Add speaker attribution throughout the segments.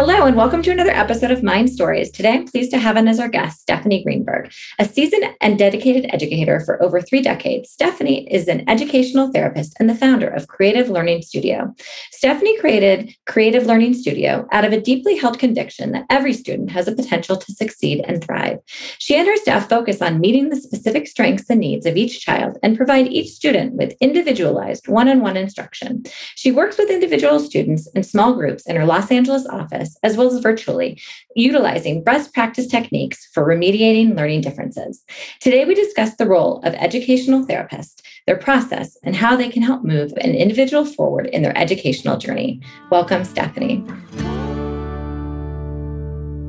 Speaker 1: Hello, and welcome to another episode of Mind Stories. Today, I'm pleased to have on as our guest Stephanie Greenberg, a seasoned and dedicated educator for over three decades. Stephanie is an educational therapist and the founder of Creative Learning Studio. Stephanie created Creative Learning Studio out of a deeply held conviction that every student has a potential to succeed and thrive. She and her staff focus on meeting the specific strengths and needs of each child and provide each student with individualized one on one instruction. She works with individual students in small groups in her Los Angeles office as well as virtually, utilizing best practice techniques for remediating learning differences. Today, we discuss the role of educational therapists, their process, and how they can help move an individual forward in their educational journey. Welcome, Stephanie.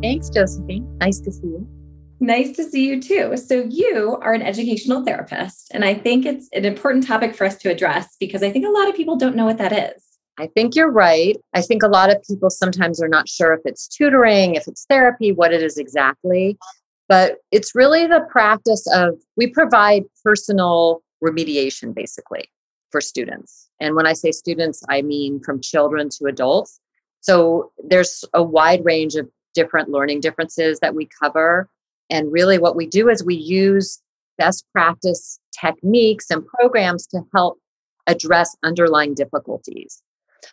Speaker 2: Thanks, Josephine. Nice to see you.
Speaker 1: Nice to see you too. So, you are an educational therapist, and I think it's an important topic for us to address because I think a lot of people don't know what that is.
Speaker 2: I think you're right. I think a lot of people sometimes are not sure if it's tutoring, if it's therapy, what it is exactly. But it's really the practice of we provide personal remediation basically for students. And when I say students, I mean from children to adults. So there's a wide range of different learning differences that we cover. And really, what we do is we use best practice techniques and programs to help address underlying difficulties.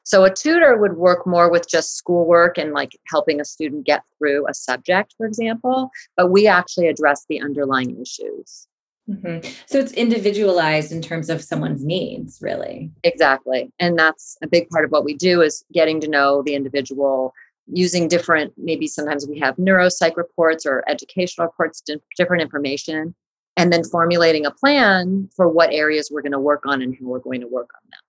Speaker 2: So a tutor would work more with just schoolwork and like helping a student get through a subject, for example, but we actually address the underlying issues.
Speaker 1: Mm-hmm. So it's individualized in terms of someone's needs, really.
Speaker 2: Exactly. And that's a big part of what we do is getting to know the individual using different, maybe sometimes we have neuropsych reports or educational reports, different information, and then formulating a plan for what areas we're going to work on and how we're going to work on them.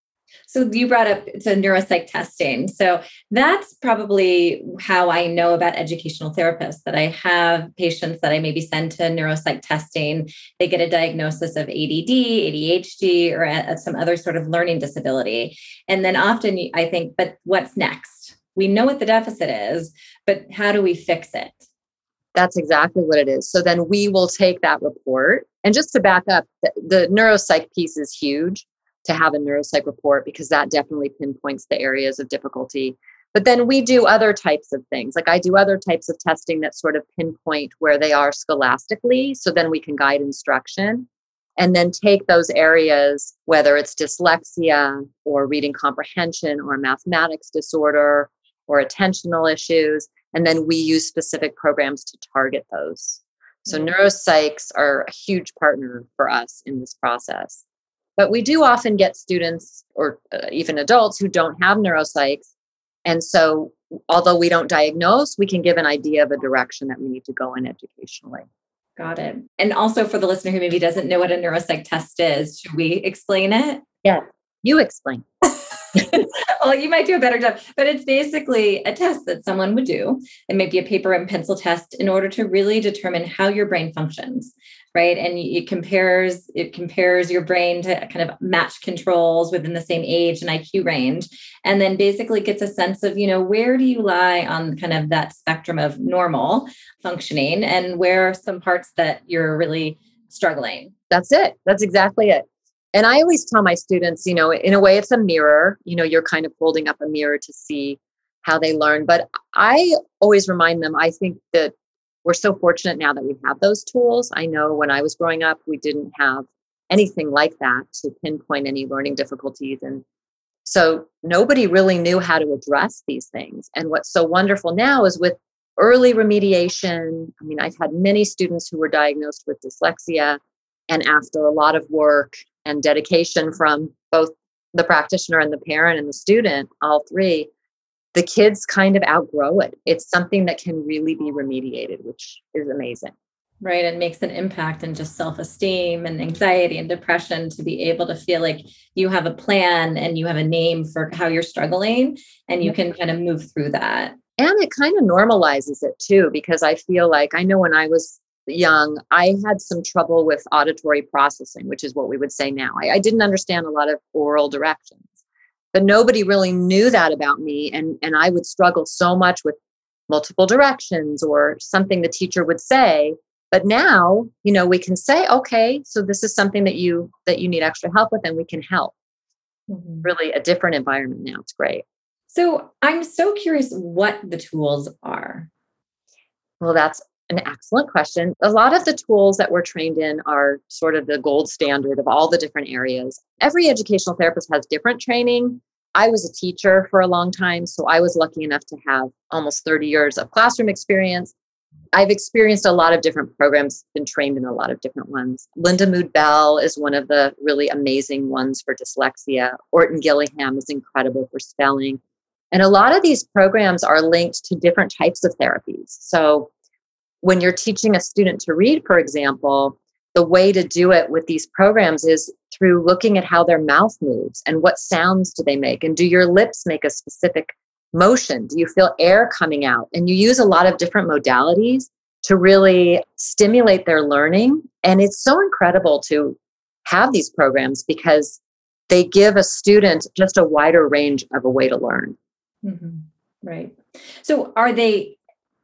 Speaker 1: So you brought up a neuropsych testing. So that's probably how I know about educational therapists that I have patients that I maybe send to neuropsych testing. They get a diagnosis of ADD, ADHD, or a, some other sort of learning disability. And then often I think, but what's next? We know what the deficit is, but how do we fix it?
Speaker 2: That's exactly what it is. So then we will take that report. And just to back up, the, the neuropsych piece is huge to have a neuropsych report because that definitely pinpoints the areas of difficulty. But then we do other types of things. Like I do other types of testing that sort of pinpoint where they are scholastically. So then we can guide instruction and then take those areas, whether it's dyslexia or reading comprehension or mathematics disorder or attentional issues. And then we use specific programs to target those. So mm-hmm. neuropsychs are a huge partner for us in this process. But we do often get students or uh, even adults who don't have neuropsychs. And so, although we don't diagnose, we can give an idea of a direction that we need to go in educationally.
Speaker 1: Got it. And also for the listener who maybe doesn't know what a neuropsych test is, should we explain it?
Speaker 2: Yeah, you explain.
Speaker 1: well, you might do a better job, but it's basically a test that someone would do. It may be a paper and pencil test in order to really determine how your brain functions, right? And it compares it compares your brain to kind of match controls within the same age and IQ range, and then basically gets a sense of you know where do you lie on kind of that spectrum of normal functioning, and where are some parts that you're really struggling.
Speaker 2: That's it. That's exactly it. And I always tell my students, you know, in a way, it's a mirror. You know, you're kind of holding up a mirror to see how they learn. But I always remind them, I think that we're so fortunate now that we have those tools. I know when I was growing up, we didn't have anything like that to pinpoint any learning difficulties. And so nobody really knew how to address these things. And what's so wonderful now is with early remediation. I mean, I've had many students who were diagnosed with dyslexia. And after a lot of work and dedication from both the practitioner and the parent and the student, all three, the kids kind of outgrow it. It's something that can really be remediated, which is amazing.
Speaker 1: Right. And makes an impact in just self esteem and anxiety and depression to be able to feel like you have a plan and you have a name for how you're struggling and you can kind of move through that.
Speaker 2: And it kind of normalizes it too, because I feel like I know when I was young, I had some trouble with auditory processing, which is what we would say now. I, I didn't understand a lot of oral directions, but nobody really knew that about me. And, and I would struggle so much with multiple directions or something the teacher would say but now you know we can say okay so this is something that you that you need extra help with and we can help mm-hmm. really a different environment now it's great
Speaker 1: so i'm so curious what the tools are
Speaker 2: well that's an excellent question. A lot of the tools that we're trained in are sort of the gold standard of all the different areas. Every educational therapist has different training. I was a teacher for a long time, so I was lucky enough to have almost 30 years of classroom experience. I've experienced a lot of different programs, been trained in a lot of different ones. Lindamood-Bell is one of the really amazing ones for dyslexia. Orton Gillingham is incredible for spelling. And a lot of these programs are linked to different types of therapies. So when you're teaching a student to read, for example, the way to do it with these programs is through looking at how their mouth moves and what sounds do they make and do your lips make a specific motion? Do you feel air coming out? And you use a lot of different modalities to really stimulate their learning. And it's so incredible to have these programs because they give a student just a wider range of a way to learn.
Speaker 1: Mm-hmm. right. So are they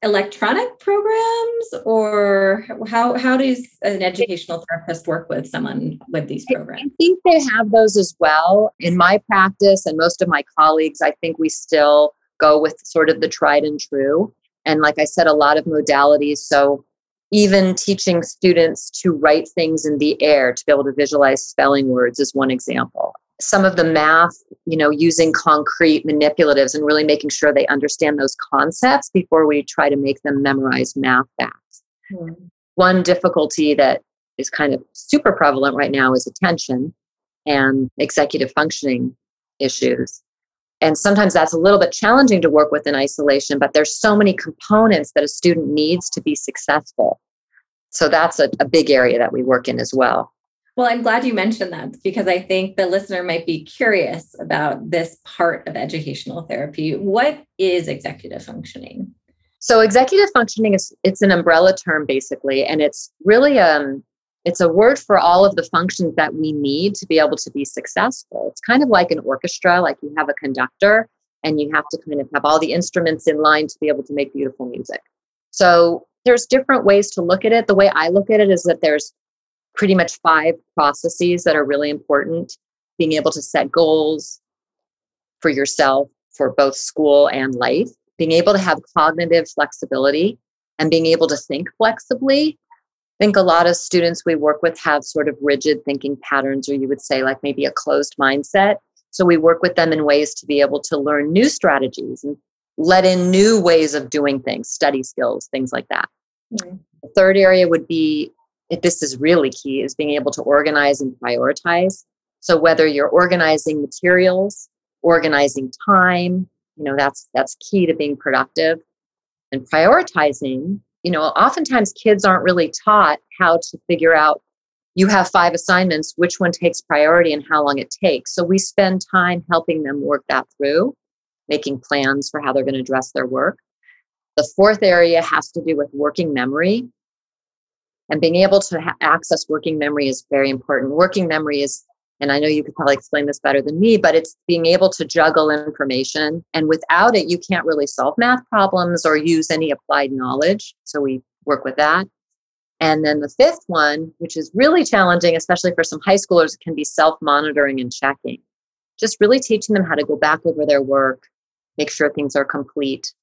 Speaker 1: electronic programs or how how does an educational therapist work with someone with these programs?
Speaker 2: i think they have those as well. In my practice and most of my colleagues i think we still go with sort of the tried and true. And like i said a lot of modalities. So even teaching students to write things in the air to be able to visualize spelling words is one example some of the math, you know, using concrete manipulatives and really making sure they understand those concepts before we try to make them memorize math facts. Mm. One difficulty that is kind of super prevalent right now is attention and executive functioning issues. And sometimes that's a little bit challenging to work with in isolation, but there's so many components that a student needs to be successful. So that's a, a big area that we work in as well.
Speaker 1: Well, I'm glad you mentioned that because I think the listener might be curious about this part of educational therapy. What is executive functioning?
Speaker 2: So executive functioning is it's an umbrella term basically and it's really um it's a word for all of the functions that we need to be able to be successful. It's kind of like an orchestra like you have a conductor and you have to kind of have all the instruments in line to be able to make beautiful music. So there's different ways to look at it. The way I look at it is that there's pretty much five processes that are really important being able to set goals for yourself for both school and life, being able to have cognitive flexibility and being able to think flexibly. I think a lot of students we work with have sort of rigid thinking patterns, or you would say, like maybe a closed mindset. So we work with them in ways to be able to learn new strategies and let in new ways of doing things, study skills, things like that. Mm-hmm. The third area would be this is really key is being able to organize and prioritize. So whether you're organizing materials organizing time you know that's that's key to being productive. And prioritizing you know oftentimes kids aren't really taught how to figure out you have five assignments which one takes priority and how long it takes. So we spend time helping them work that through making plans for how they're going to address their work. The fourth area has to do with working memory and being able to ha- access working memory is very important. Working memory is, and I know you could probably explain this better than me, but it's being able to juggle information. And without it, you can't really solve math problems or use any applied knowledge. So we work with that. And then the fifth one, which is really challenging, especially for some high schoolers, can be self monitoring and checking. Just really teaching them how to go back over their work, make sure things are complete,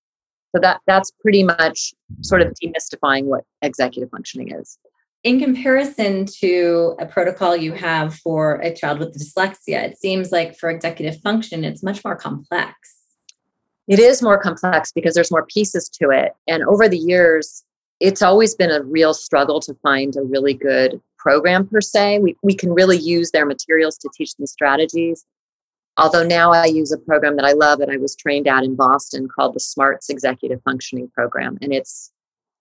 Speaker 2: so that that's pretty much sort of demystifying what executive functioning is.
Speaker 1: In comparison to a protocol you have for a child with dyslexia, it seems like for executive function, it's much more complex.
Speaker 2: It is more complex because there's more pieces to it. And over the years, it's always been a real struggle to find a really good program per se. We, we can really use their materials to teach them strategies. Although now I use a program that I love that I was trained at in Boston called the SMARTS Executive Functioning Program. And it's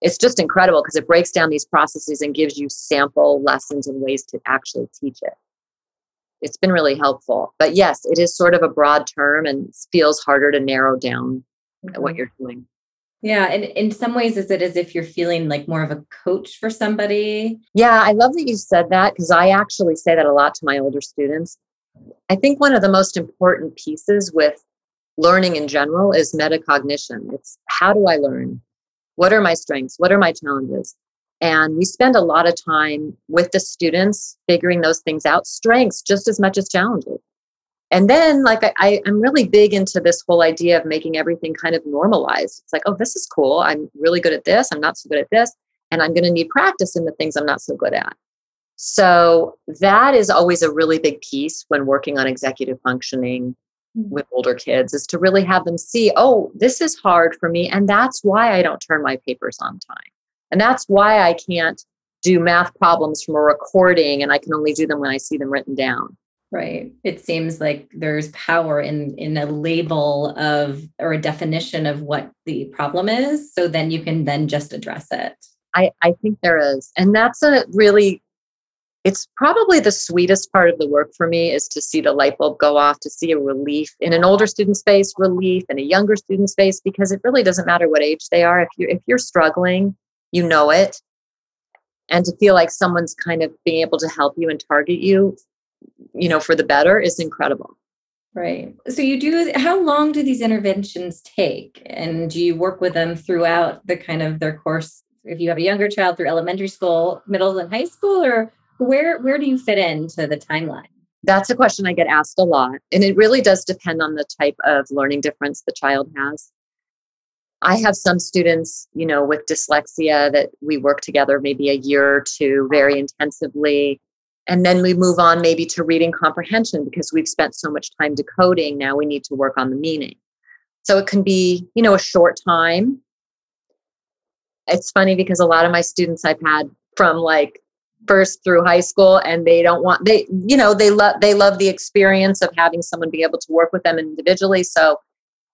Speaker 2: it's just incredible because it breaks down these processes and gives you sample lessons and ways to actually teach it. It's been really helpful. But yes, it is sort of a broad term and feels harder to narrow down mm-hmm. what you're doing.
Speaker 1: Yeah. And in some ways, is it as if you're feeling like more of a coach for somebody?
Speaker 2: Yeah, I love that you said that because I actually say that a lot to my older students. I think one of the most important pieces with learning in general is metacognition. It's how do I learn? What are my strengths? What are my challenges? And we spend a lot of time with the students figuring those things out, strengths just as much as challenges. And then, like, I, am really big into this whole idea of making everything kind of normalized. It's like, oh, this is cool. I'm really good at this. I'm not so good at this. And I'm going to need practice in the things I'm not so good at. So, that is always a really big piece when working on executive functioning mm-hmm. with older kids is to really have them see, oh, this is hard for me. And that's why I don't turn my papers on time. And that's why I can't do math problems from a recording and I can only do them when I see them written down
Speaker 1: right it seems like there's power in in a label of or a definition of what the problem is so then you can then just address it
Speaker 2: i i think there is and that's a really it's probably the sweetest part of the work for me is to see the light bulb go off to see a relief in an older student space relief in a younger student space because it really doesn't matter what age they are if you're if you're struggling you know it and to feel like someone's kind of being able to help you and target you you know, for the better is incredible.
Speaker 1: Right. So you do how long do these interventions take? And do you work with them throughout the kind of their course if you have a younger child through elementary school, middle and high school or where where do you fit into the timeline?
Speaker 2: That's a question I get asked a lot. And it really does depend on the type of learning difference the child has. I have some students, you know, with dyslexia that we work together maybe a year or two very intensively and then we move on maybe to reading comprehension because we've spent so much time decoding now we need to work on the meaning so it can be you know a short time it's funny because a lot of my students i've had from like first through high school and they don't want they you know they love they love the experience of having someone be able to work with them individually. So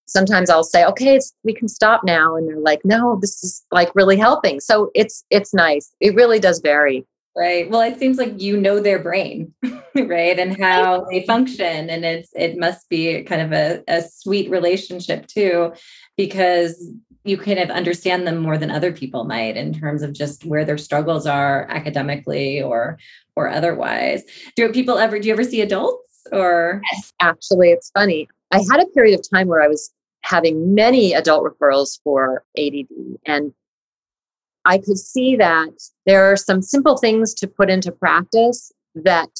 Speaker 2: sometimes i'll say okay we can stop now and they're like no this is like really helping. So it's it's nice. It really does vary.
Speaker 1: Right. Well it seems like you know their brain right and how they function and it's it must be kind of a, a sweet relationship too because you kind of understand them more than other people might in terms of just where their struggles are academically or or otherwise. Do people ever do you ever see adults or?
Speaker 2: Yes, actually it's funny. I had a period of time where i was having many adult referrals for add and I could see that there are some simple things to put into practice that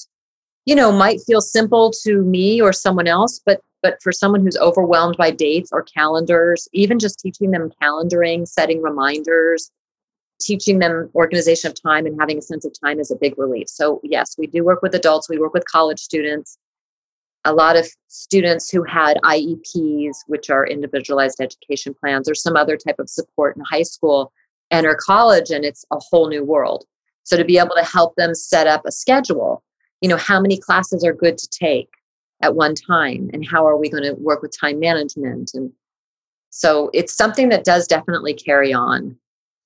Speaker 2: you know might feel simple to me or someone else but but for someone who's overwhelmed by dates or calendars even just teaching them calendaring setting reminders teaching them organization of time and having a sense of time is a big relief. So yes we do work with adults we work with college students. A lot of students who had IEPs, which are individualized education plans, or some other type of support in high school, enter college and it's a whole new world. So to be able to help them set up a schedule, you know, how many classes are good to take at one time and how are we going to work with time management and so it's something that does definitely carry on.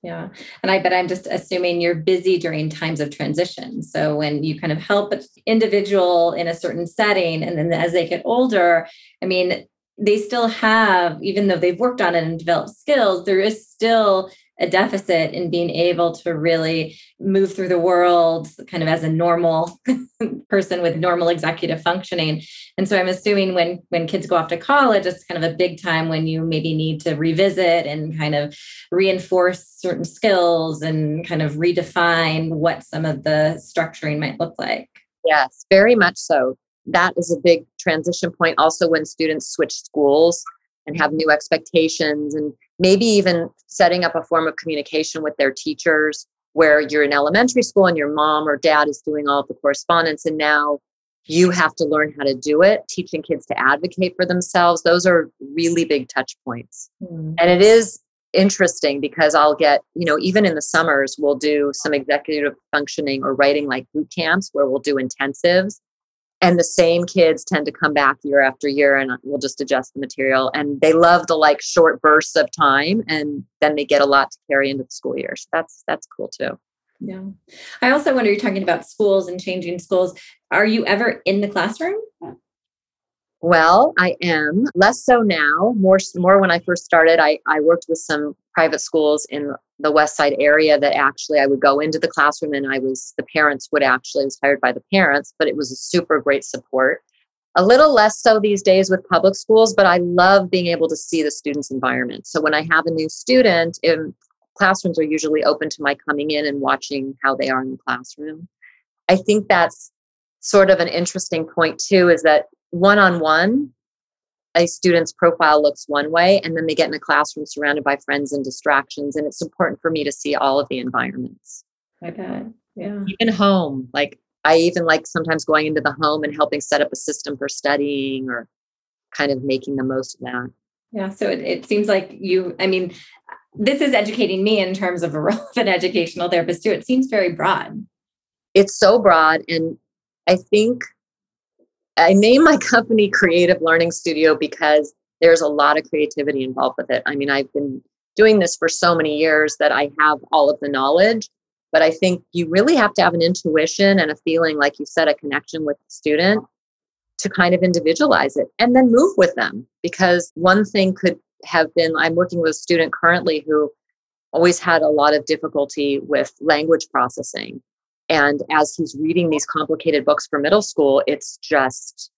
Speaker 1: Yeah. And I bet I'm just assuming you're busy during times of transition. So when you kind of help an individual in a certain setting, and then as they get older, I mean, they still have, even though they've worked on it and developed skills, there is still a deficit in being able to really move through the world kind of as a normal person with normal executive functioning. And so i'm assuming when when kids go off to college it's kind of a big time when you maybe need to revisit and kind of reinforce certain skills and kind of redefine what some of the structuring might look like.
Speaker 2: Yes very much so. That is a big transition point also when students switch schools and have new expectations and maybe even setting up a form of communication with their teachers where you're in elementary school and your mom or dad is doing all of the correspondence and now you have to learn how to do it teaching kids to advocate for themselves. Those are really big touch points. Mm. and it is interesting because i'll get you know even in the summers we'll do some executive functioning or writing like boot camps where we'll do intensives and the same kids tend to come back year after year and we'll just adjust the material. And they love the like short bursts of time and then they get a lot to carry into the school year. So that's that's cool too.
Speaker 1: Yeah. I also wonder you're talking about schools and changing schools. Are you ever in the classroom?
Speaker 2: Well i am. Less so now. More more when i first started i i worked with some private schools in the West Side area that actually I would go into the classroom and I was, the parents would actually, was hired by the parents, but it was a super great support. A little less so these days with public schools, but I love being able to see the student's environment. So when I have a new student, in, classrooms are usually open to my coming in and watching how they are in the classroom. I think that's sort of an interesting point too, is that one on one, a student's profile looks one way and then they get in a classroom surrounded by friends and distractions and it's important for me to see all of the environments.
Speaker 1: I bet yeah.
Speaker 2: Even home like i even like sometimes going into the home and helping set up a system for studying or kind of making the most of that.
Speaker 1: Yeah so it, it seems like you i mean this is educating me in terms of a role of an educational therapist too. It seems very broad.
Speaker 2: It's so broad and i think I named my company Creative Learning Studio because there's a lot of creativity involved with it. I mean, I've been doing this for so many years that I have all of the knowledge, but I think you really have to have an intuition and a feeling, like you said, a connection with the student to kind of individualize it and then move with them. Because one thing could have been I'm working with a student currently who always had a lot of difficulty with language processing. And as he's reading these complicated books for middle school, it's just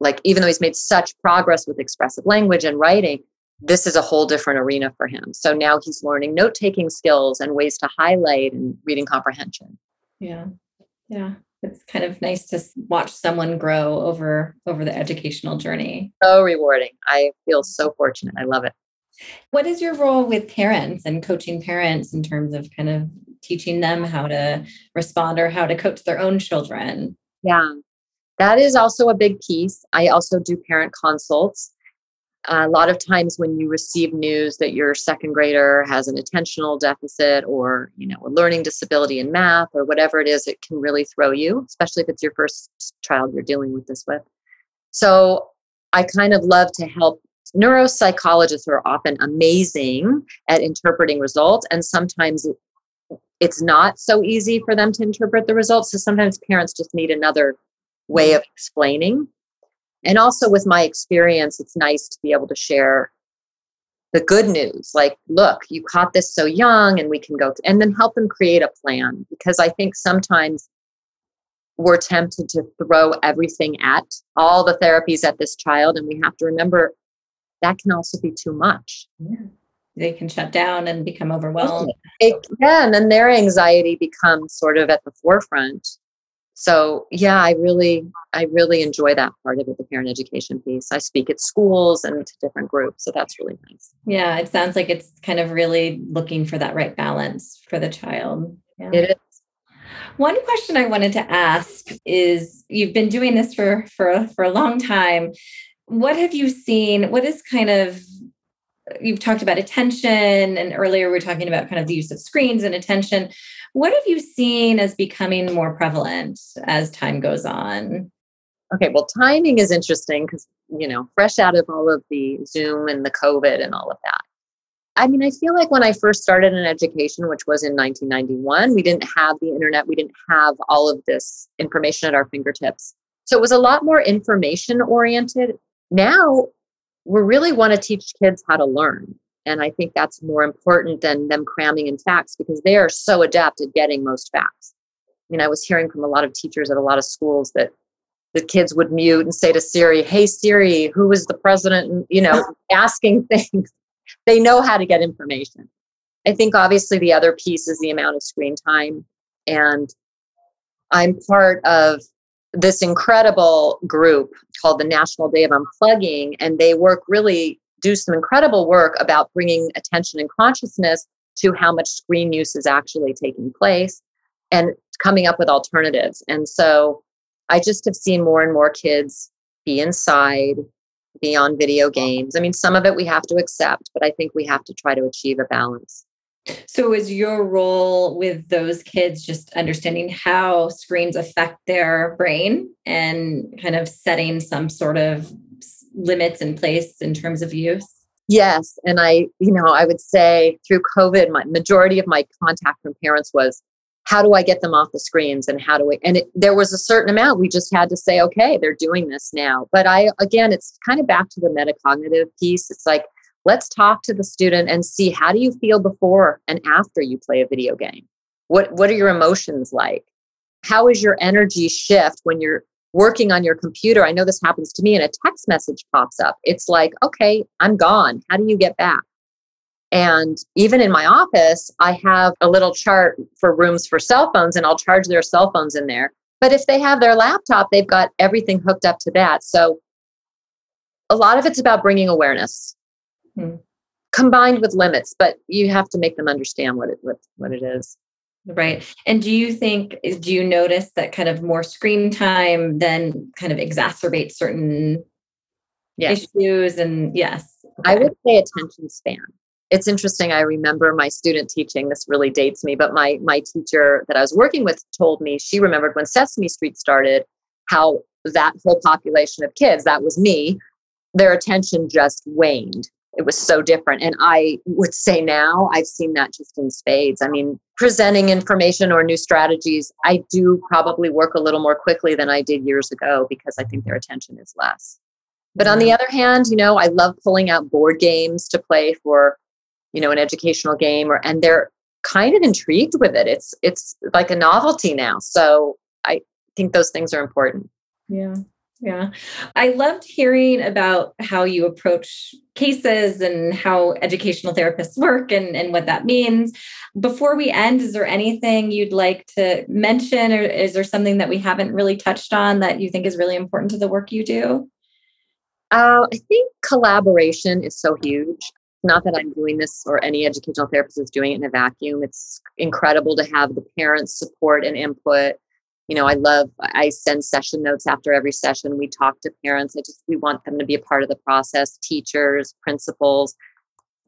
Speaker 2: like, even though he's made such progress with expressive language and writing, this is a whole different arena for him. So now he's learning note taking skills and ways to highlight and reading comprehension.
Speaker 1: Yeah. Yeah. It's kind of nice to watch someone grow over over the educational journey.
Speaker 2: So rewarding. I feel so fortunate. I love it.
Speaker 1: What is your role with parents and coaching parents in terms of kind of teaching them how to respond or how to coach their own children.
Speaker 2: Yeah, that is also a big piece. I also do parent consults. a lot of times when you receive news that your second grader has an attentional deficit or you know a learning disability in math or whatever it is it can really throw you especially if it's your first child you're dealing with this with so i kind of love to help neuropsychologists are often amazing at interpreting results and sometimes it's not so easy for them to interpret the results. So sometimes parents just need another way of explaining. And also with my experience, it's nice to be able to share the good news like look you caught this so young and we can go and then help them create a plan because i think sometimes we're tempted to throw everything at all the therapies at this child and we have to remember that can also be too much
Speaker 1: yeah they can shut down and become overwhelmed.
Speaker 2: It, yeah, and then their anxiety becomes sort of at the forefront. So yeah, I really, I really enjoy that part of it, the parent education piece. I speak at schools and to different groups, so that's really nice.
Speaker 1: Yeah, it sounds like it's kind of really looking for that right balance for the child. Yeah.
Speaker 2: It is.
Speaker 1: One question I wanted to ask is: You've been doing this for for for a long time. What have you seen? What is kind of you've talked about attention and earlier we are talking about kind of the use of screens and attention. What have you seen as becoming more prevalent as time goes on?
Speaker 2: Okay well timing is interesting because you know fresh out of all of the zoom and the covid and all of that. I mean i feel like when i first started in education which was in 1991 we didn't have the internet we didn't have all of this information at our fingertips. So it was a lot more information oriented now we really want to teach kids how to learn. And I think that's more important than them cramming in facts because they are so adept at getting most facts. I mean, I was hearing from a lot of teachers at a lot of schools that the kids would mute and say to Siri, Hey, Siri, who is the president? And, you know, asking things. They know how to get information. I think obviously the other piece is the amount of screen time. And I'm part of this incredible group called the National Day of Unplugging, and they work really do some incredible work about bringing attention and consciousness to how much screen use is actually taking place and coming up with alternatives. And so I just have seen more and more kids be inside, be on video games. I mean, some of it we have to accept, but I think we have to try to achieve a balance.
Speaker 1: So, is your role with those kids just understanding how screens affect their brain and kind of setting some sort of limits in place in terms of use?
Speaker 2: Yes. And I, you know, I would say through COVID, my majority of my contact from parents was how do I get them off the screens and how do we, and it, there was a certain amount we just had to say, okay, they're doing this now. But I, again, it's kind of back to the metacognitive piece. It's like, let's talk to the student and see how do you feel before and after you play a video game? What, what are your emotions like? How is your energy shift when you're working on your computer? I know this happens to me and a text message pops up. It's like, okay, I'm gone. How do you get back? And even in my office, I have a little chart for rooms for cell phones and I'll charge their cell phones in there. But if they have their laptop, they've got everything hooked up to that. So a lot of it's about bringing awareness hmm. combined with limits, but you have to make them understand what it, what, what it is.
Speaker 1: Right. And do you think, do you notice that kind of more screen time then kind of exacerbates certain yes. issues? And yes.
Speaker 2: Okay. I would say attention span it's interesting i remember my student teaching this really dates me but my my teacher that i was working with told me she remembered when sesame street started how that whole population of kids that was me their attention just waned it was so different. And i would say now i've seen that just in spades. I mean presenting information or new strategies i do probably work a little more quickly than i did years ago because i think their attention is less. But on the mm. other hand you know i love pulling out board games to play for you know an educational game or and they're kind of intrigued with it. It's it's like a novelty now. So i think those things are important.
Speaker 1: Yeah yeah i loved hearing about how you approach cases and how educational therapists work and, and what that means before we end is there anything you'd like to mention or is there something that we haven't really touched on that you think is really important to the work you do
Speaker 2: uh, I think collaboration is so huge not that I'm doing this or any educational therapist is doing it in a vacuum. It's incredible to have the parents' support and input. You know, I love, I send session notes after every session. We talk to parents. I just, we want them to be a part of the process, teachers, principals.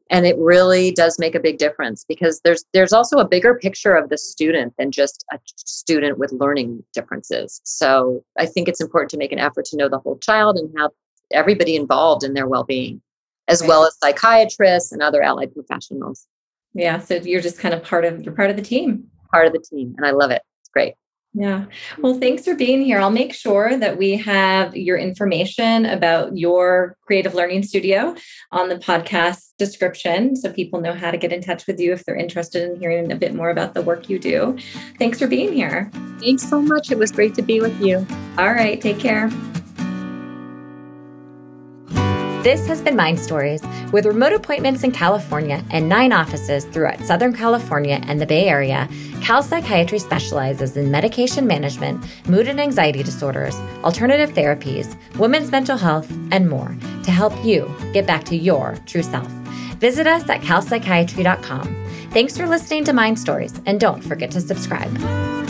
Speaker 2: And it really does make a big difference because there's there's also a bigger picture of the student than just a student with learning differences. So I think it's important to make an effort to know the whole child and have everybody involved in their well-being as right. well as psychiatrists and other allied professionals.
Speaker 1: Yeah. So you're just kind of part of you're part of the team.
Speaker 2: Part of the team. And I love it. It's great.
Speaker 1: Yeah. Well, thanks for being here. I'll make sure that we have your information about your creative learning studio on the podcast description so people know how to get in touch with you if they're interested in hearing a bit more about the work you do. Thanks for being here.
Speaker 2: Thanks so much. It was great to be with you.
Speaker 1: All right. Take care. This has been Mind Stories. With remote appointments in California and nine offices throughout Southern California and the Bay Area, Cal Psychiatry specializes in medication management, mood and anxiety disorders, alternative therapies, women's mental health, and more to help you get back to your true self. Visit us at calpsychiatry.com. Thanks for listening to Mind Stories, and don't forget to subscribe.